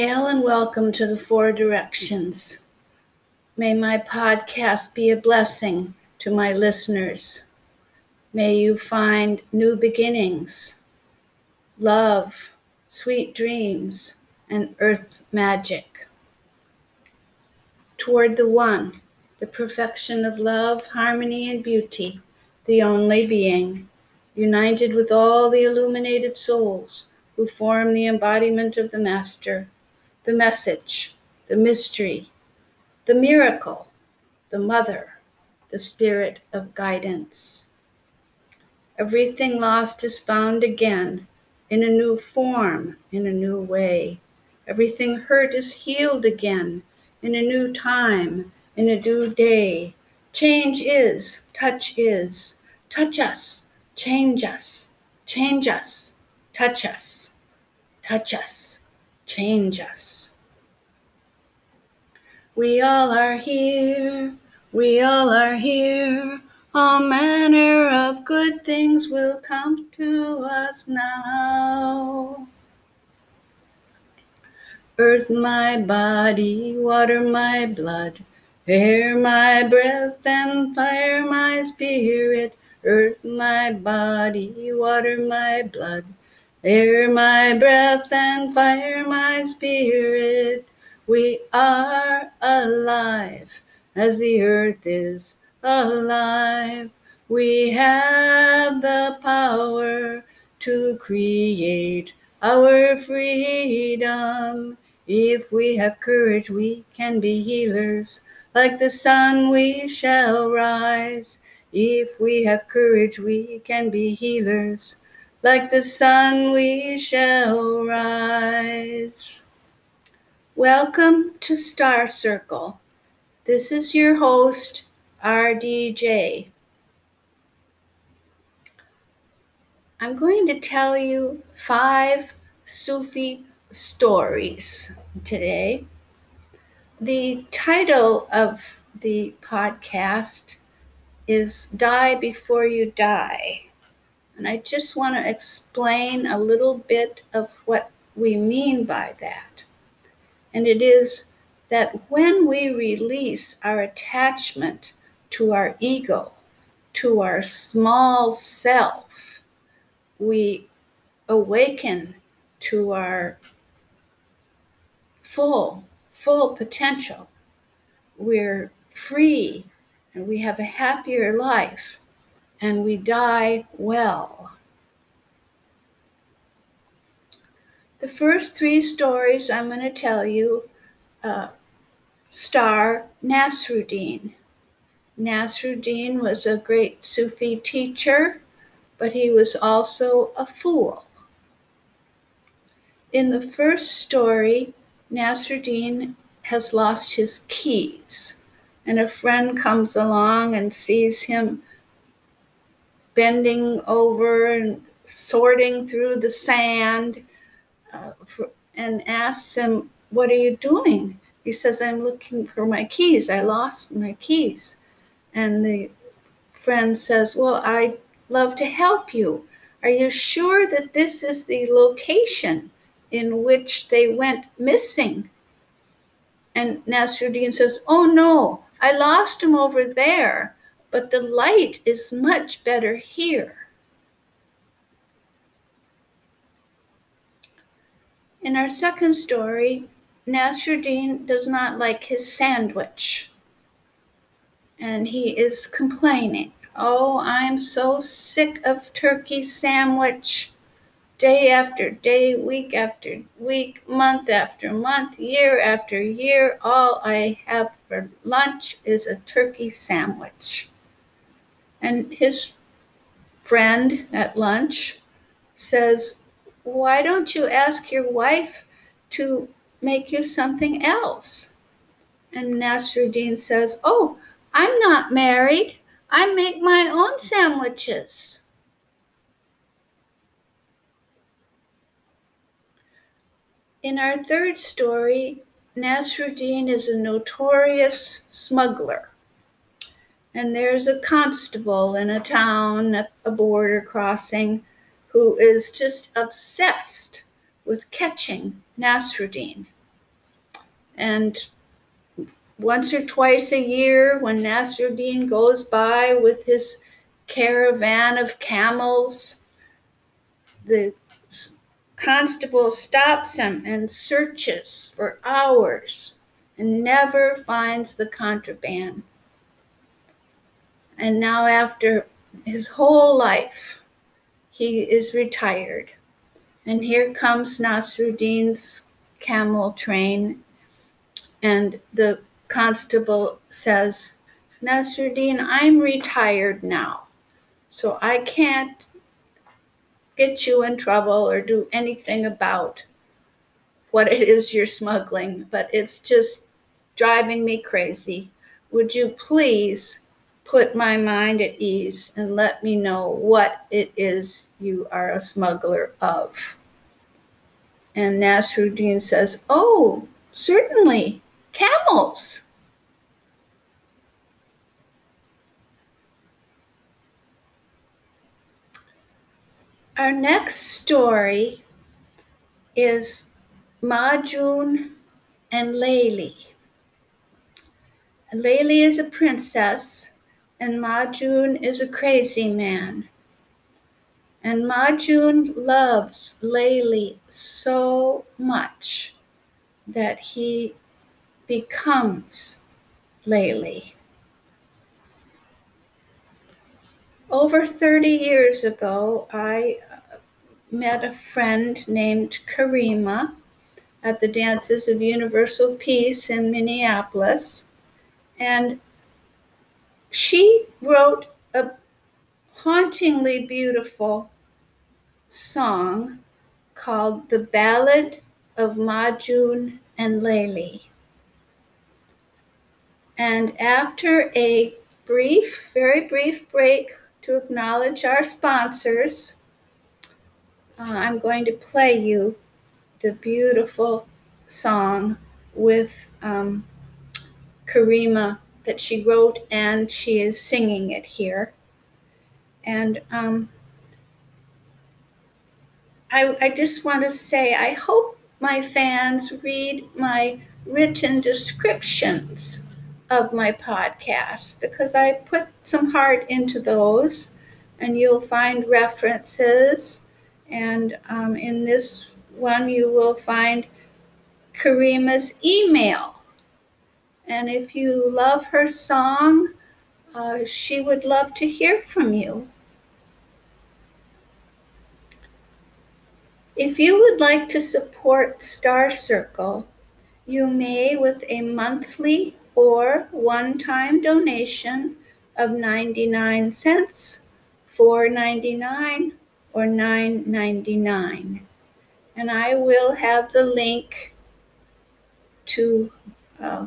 Hail and welcome to the Four Directions. May my podcast be a blessing to my listeners. May you find new beginnings, love, sweet dreams, and earth magic. Toward the One, the perfection of love, harmony, and beauty, the only being, united with all the illuminated souls who form the embodiment of the Master the message, the mystery, the miracle, the mother, the spirit of guidance. Everything lost is found again in a new form, in a new way. Everything hurt is healed again in a new time, in a new day. Change is, touch is. Touch us, change us, change us, touch us, touch us change us. We all are here, we all are here. All manner of good things will come to us now. Earth, my body, water, my blood, air, my breath, and fire, my spirit. Earth, my body, water, my blood Air my breath and fire my spirit. We are alive as the earth is alive. We have the power to create our freedom. If we have courage, we can be healers. Like the sun, we shall rise. If we have courage, we can be healers. Like the sun, we shall rise. Welcome to Star Circle. This is your host, RDJ. I'm going to tell you five Sufi stories today. The title of the podcast is Die Before You Die. And I just want to explain a little bit of what we mean by that. And it is that when we release our attachment to our ego, to our small self, we awaken to our full, full potential. We're free and we have a happier life and we die well. The first three stories I'm going to tell you uh, star Nasruddin. Nasruddin was a great Sufi teacher, but he was also a fool. In the first story, Nasruddin has lost his keys, and a friend comes along and sees him bending over and sorting through the sand uh, for, and asks him, What are you doing? He says, I'm looking for my keys. I lost my keys. And the friend says, Well, I'd love to help you. Are you sure that this is the location in which they went missing? And Nasruddin says, Oh no, I lost them over there but the light is much better here. In our second story, Nasruddin does not like his sandwich. And he is complaining, Oh, I'm so sick of turkey sandwich. Day after day, week after week, month after month, year after year, all I have for lunch is a turkey sandwich. And his friend at lunch says, Why don't you ask your wife to make you something else? And Nasruddin says, Oh, I'm not married. I make my own sandwiches. In our third story, Nasruddin is a notorious smuggler and there's a constable in a town at a border crossing who is just obsessed with catching Nasruddin. And once or twice a year, when Nasruddin goes by with his caravan of camels, the constable stops him and searches for hours and never finds the contraband. And now, after his whole life, he is retired. And here comes Nasruddin's camel train, and the constable says, Nasruddin, I'm retired now, so I can't get you in trouble or do anything about what it is you're smuggling, but it's just driving me crazy. Would you please put my mind at ease and let me know what it is you are a smuggler of? And Nasruddin says, Oh, certainly, camels. Our next story is Majnun and Layli. Layli is a princess, and Majnun is a crazy man. And Majnun loves Layli so much that he becomes Layli. Over 30 years ago, I uh, met a friend named Karima at the Dances of Universal Peace in Minneapolis. And she wrote a hauntingly beautiful song called The Ballad of Majnun and Layli. And after a brief, very brief break to acknowledge our sponsors, uh, I'm going to play you the beautiful song with um, Karima that she wrote, and she is singing it here. And um, I, I just want to say, I hope my fans read my written descriptions of my podcast because I put some heart into those, and you'll find references. And um, in this one, you will find Karima's email. And if you love her song, uh, she would love to hear from you. If you would like to support Star Circle, you may with a monthly or one time donation of 99 cents, 4.99 or 9.99 and I will have the link to uh,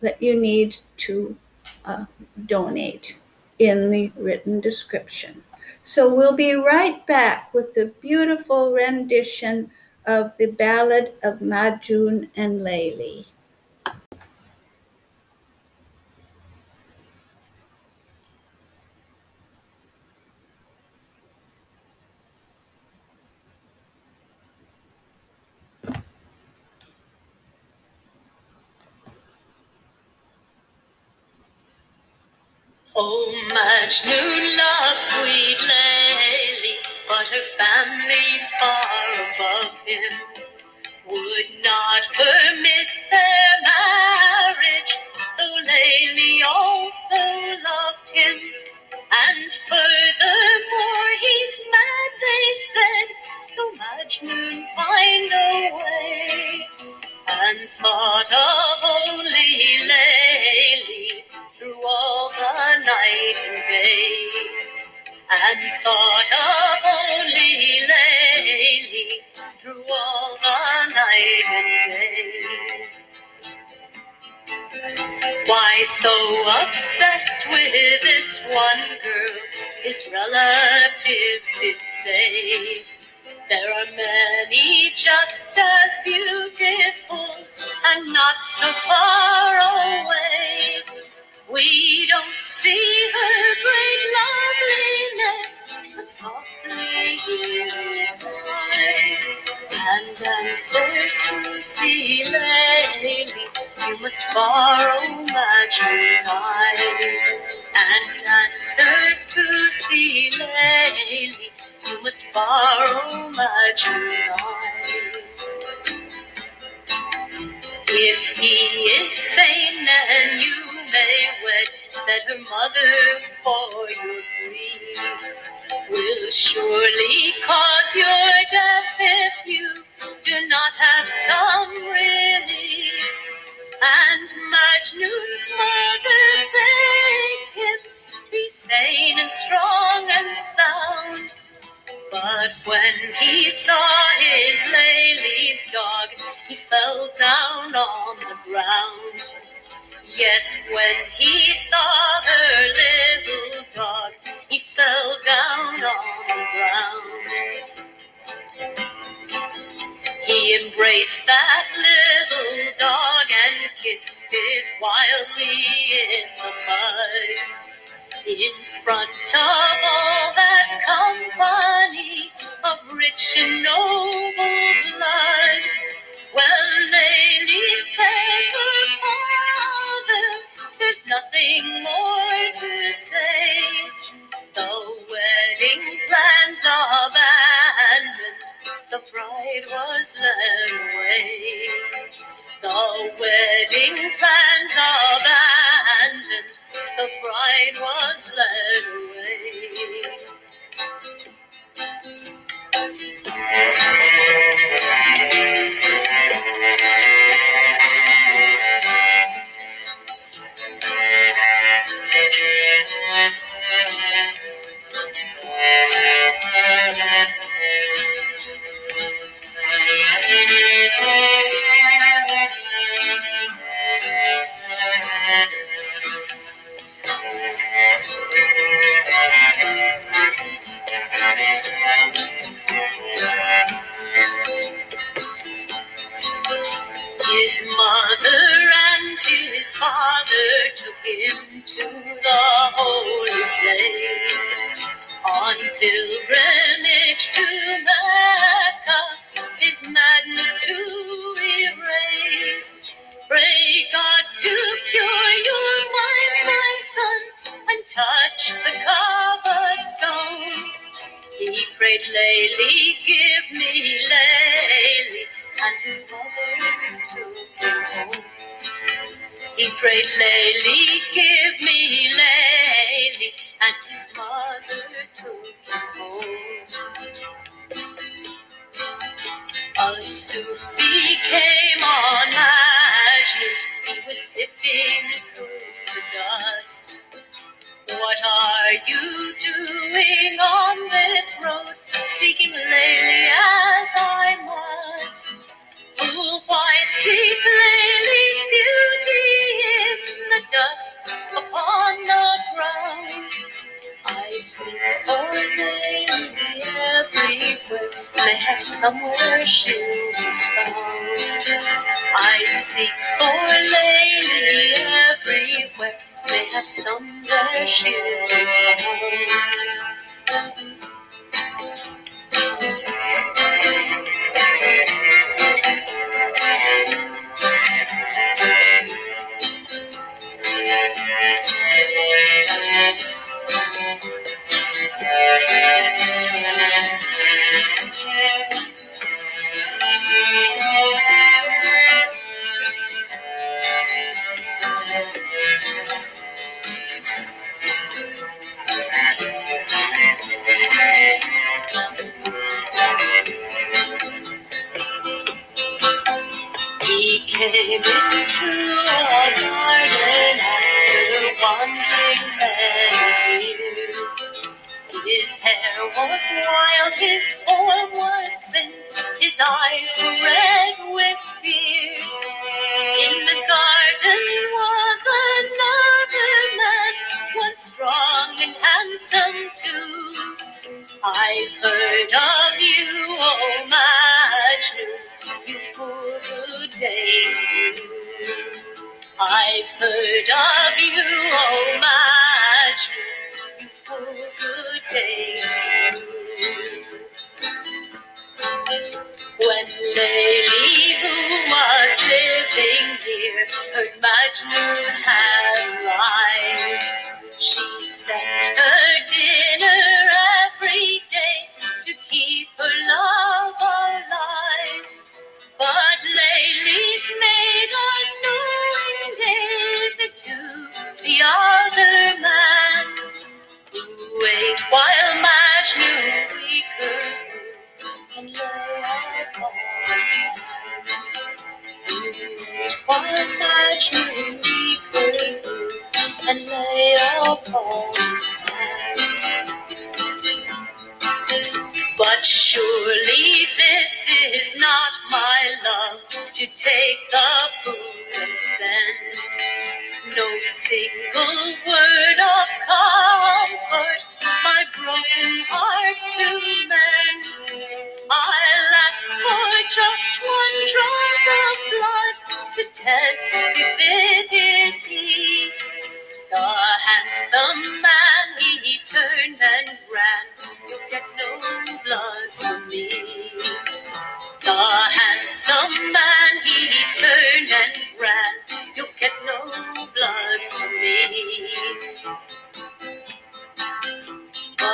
that you need to uh, donate in the written description. So we'll be right back with the beautiful rendition of the Ballad of Majnun and Layli. Oh, Majnun loved sweet Layli, but her family far above him would not permit thought of only Layli through all the night and day. Why so obsessed with this one girl? His relatives did say. There are many just as beautiful and not so far away. We don't see her softly hear. And dancers to see Layli. You must borrow Majnun's eyes. And dancers to see Layli. You must borrow Majnun's eyes. If he is sane, then you may wed, said her mother, for your grief will surely cause your death if you do not have some relief. And Majnun's mother begged him, be sane and strong and sound. But when he saw his Layli's dog, he fell down on the ground. Yes, when he saw her little dog, he fell down on the ground. He embraced that little dog and kissed it wildly in the mud in front of all that company of rich and noble blood. Well, Layli nothing more to say. The wedding plans abandoned, the bride was led away. The wedding plans are abandoned, the bride was led away. He prayed, Layli, give me Layli, and his mother took him home. A Sufi came on Majnun, he was sifting through the dust. What are you doing on this road, seeking Layli as I must? Fool, why seek Layli's beauty dust upon the ground? I seek for Layli everywhere, mayhap somewhere she'll be found. I seek for Layli everywhere, mayhap somewhere she'll be found. His hair was wild, his form was thin, his eyes were red with tears. In the garden was another man, one strong and handsome too. I've heard of you, oh Majnun, you fool, day to you. I've heard of you, oh Majnun, fool, good day. When Layli, who was living near, heard Majnun had single word of comfort my broken heart to mend. I'll ask for just one drop of blood to test if it is he. The handsome man he turned and ran. You'll get no blood from me. The handsome man he turned and ran.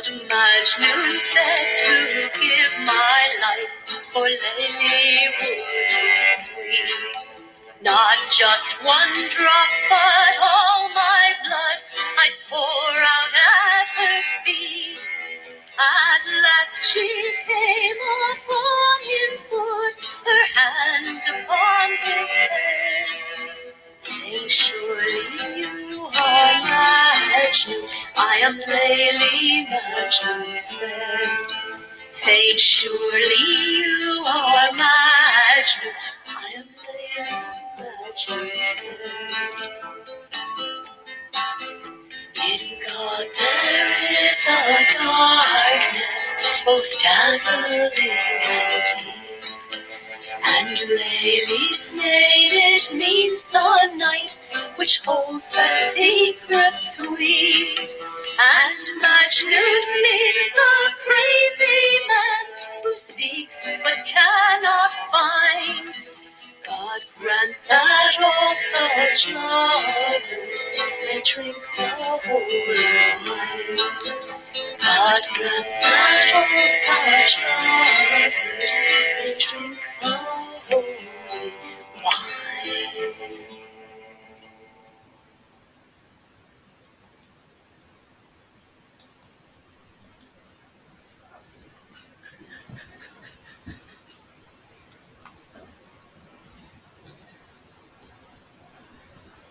But Majnun said to give my life for Layli would be sweet. Not just one drop, but all my blood I'd pour out at her feet. At last she came upon him, put her hand upon his head, saying, Surely you are Majnun. I am Majnun said. Saying, Surely you are Majnun. I am Layli, Majnun said. In God there is a darkness, both dazzling and deep. And Layli's name, it means the night which holds that secret sweet. And Majnun is the crazy man who seeks but cannot find. God grant that all such lovers may drink the holy wine. God grant that all such lovers may drink the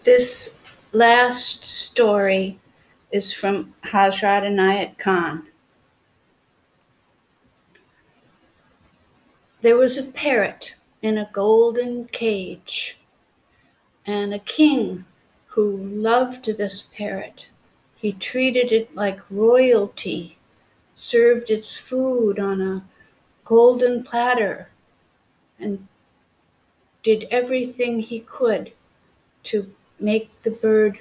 This last story is from Hazrat Inayat Khan. There was a parrot in a golden cage, and a king who loved this parrot. He treated it like royalty, served its food on a golden platter, and did everything he could to make the bird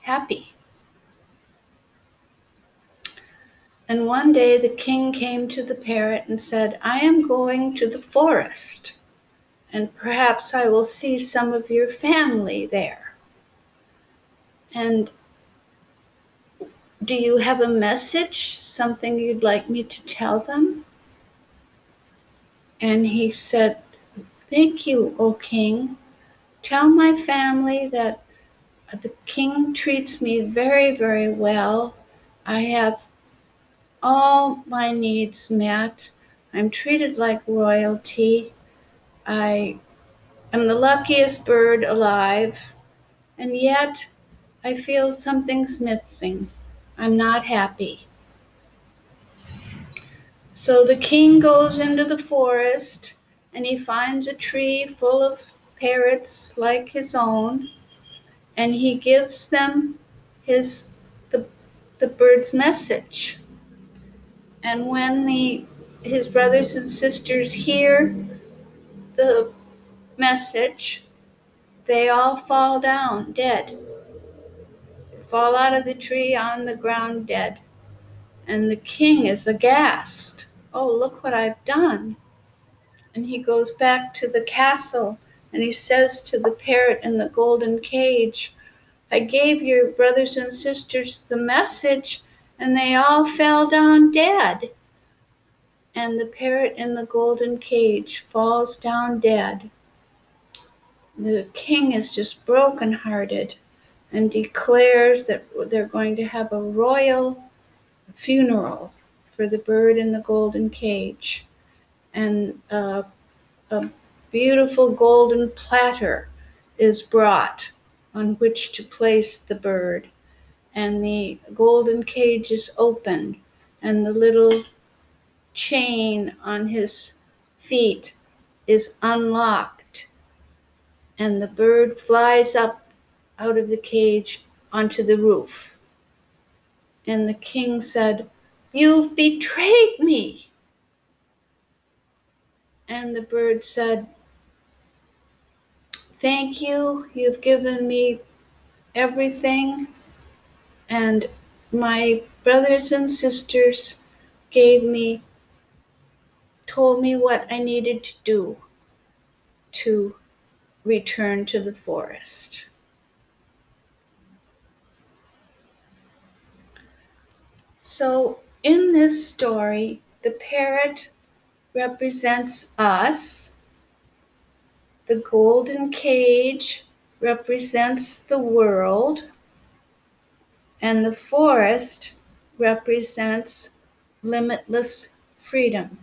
happy. And one day the king came to the parrot and said, I am going to the forest, and perhaps I will see some of your family there. And do you have a message, something you'd like me to tell them? And he said, Thank you, O king. Tell my family that the king treats me very, very well. I have all my needs met. I'm treated like royalty. I am the luckiest bird alive, and yet I feel something's missing. I'm not happy. So the king goes into the forest and he finds a tree full of parrots like his own and he gives them his the, the bird's message. And when the his brothers and sisters hear the message, they all fall down dead. Fall out of the tree on the ground dead. And the king is aghast. Oh, look what I've done. And he goes back to the castle and he says to the parrot in the golden cage, I gave your brothers and sisters the message and they all fell down dead. And the parrot in the golden cage falls down dead. The king is just brokenhearted and declares that they're going to have a royal funeral for the bird in the golden cage. And uh, a beautiful golden platter is brought on which to place the bird. And the golden cage is opened, and the little chain on his feet is unlocked. And the bird flies up out of the cage onto the roof. And the king said, You've betrayed me. And the bird said, Thank you. You've given me everything. And my brothers and sisters gave me, told me what I needed to do to return to the forest. So, in this story, the parrot represents us the golden cage represents the world, and the forest represents limitless freedom.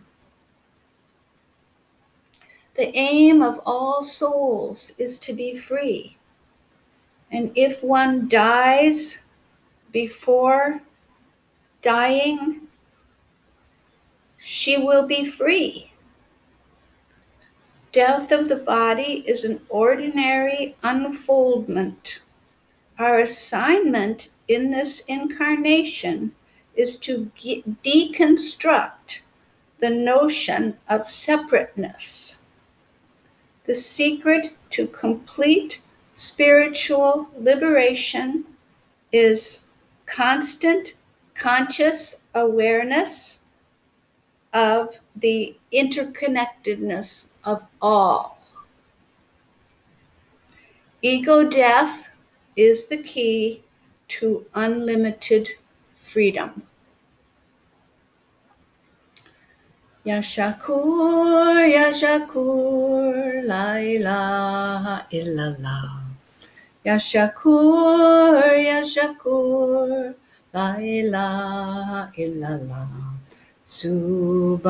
The aim of all souls is to be free. And if one dies before dying, she will be free death of the body is an ordinary unfoldment. Our assignment in this incarnation is to deconstruct the notion of separateness. The secret to complete spiritual liberation is constant conscious awareness of the interconnectedness of all. Ego death is the key to unlimited freedom. Yashakur, Yashakur, La ilaha illallah. Yashakur, Yashakur, La ilaha illallah. Subhanallah,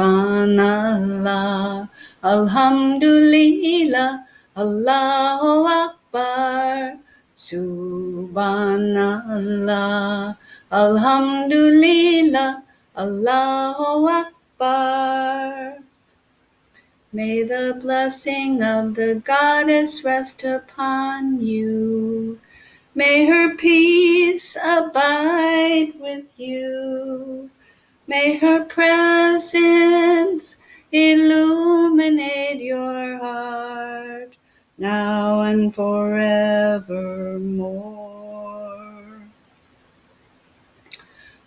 Alhamdulillah, Allahu Akbar. Subhanallah, Alhamdulillah, Allahu Akbar. May the blessing of the goddess rest upon you. May her peace abide with you. May her presence illuminate your heart now and forevermore.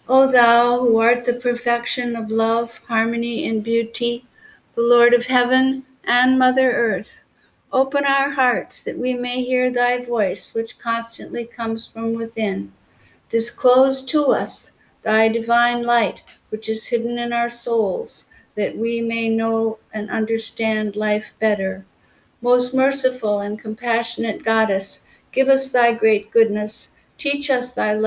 O thou who art the perfection of love, harmony, and beauty, the Lord of heaven and Mother Earth, open our hearts that we may hear thy voice, which constantly comes from within. Disclose to us thy divine light which is hidden in our souls, that we may know and understand life better. Most merciful and compassionate Goddess, give us thy great goodness, teach us thy love.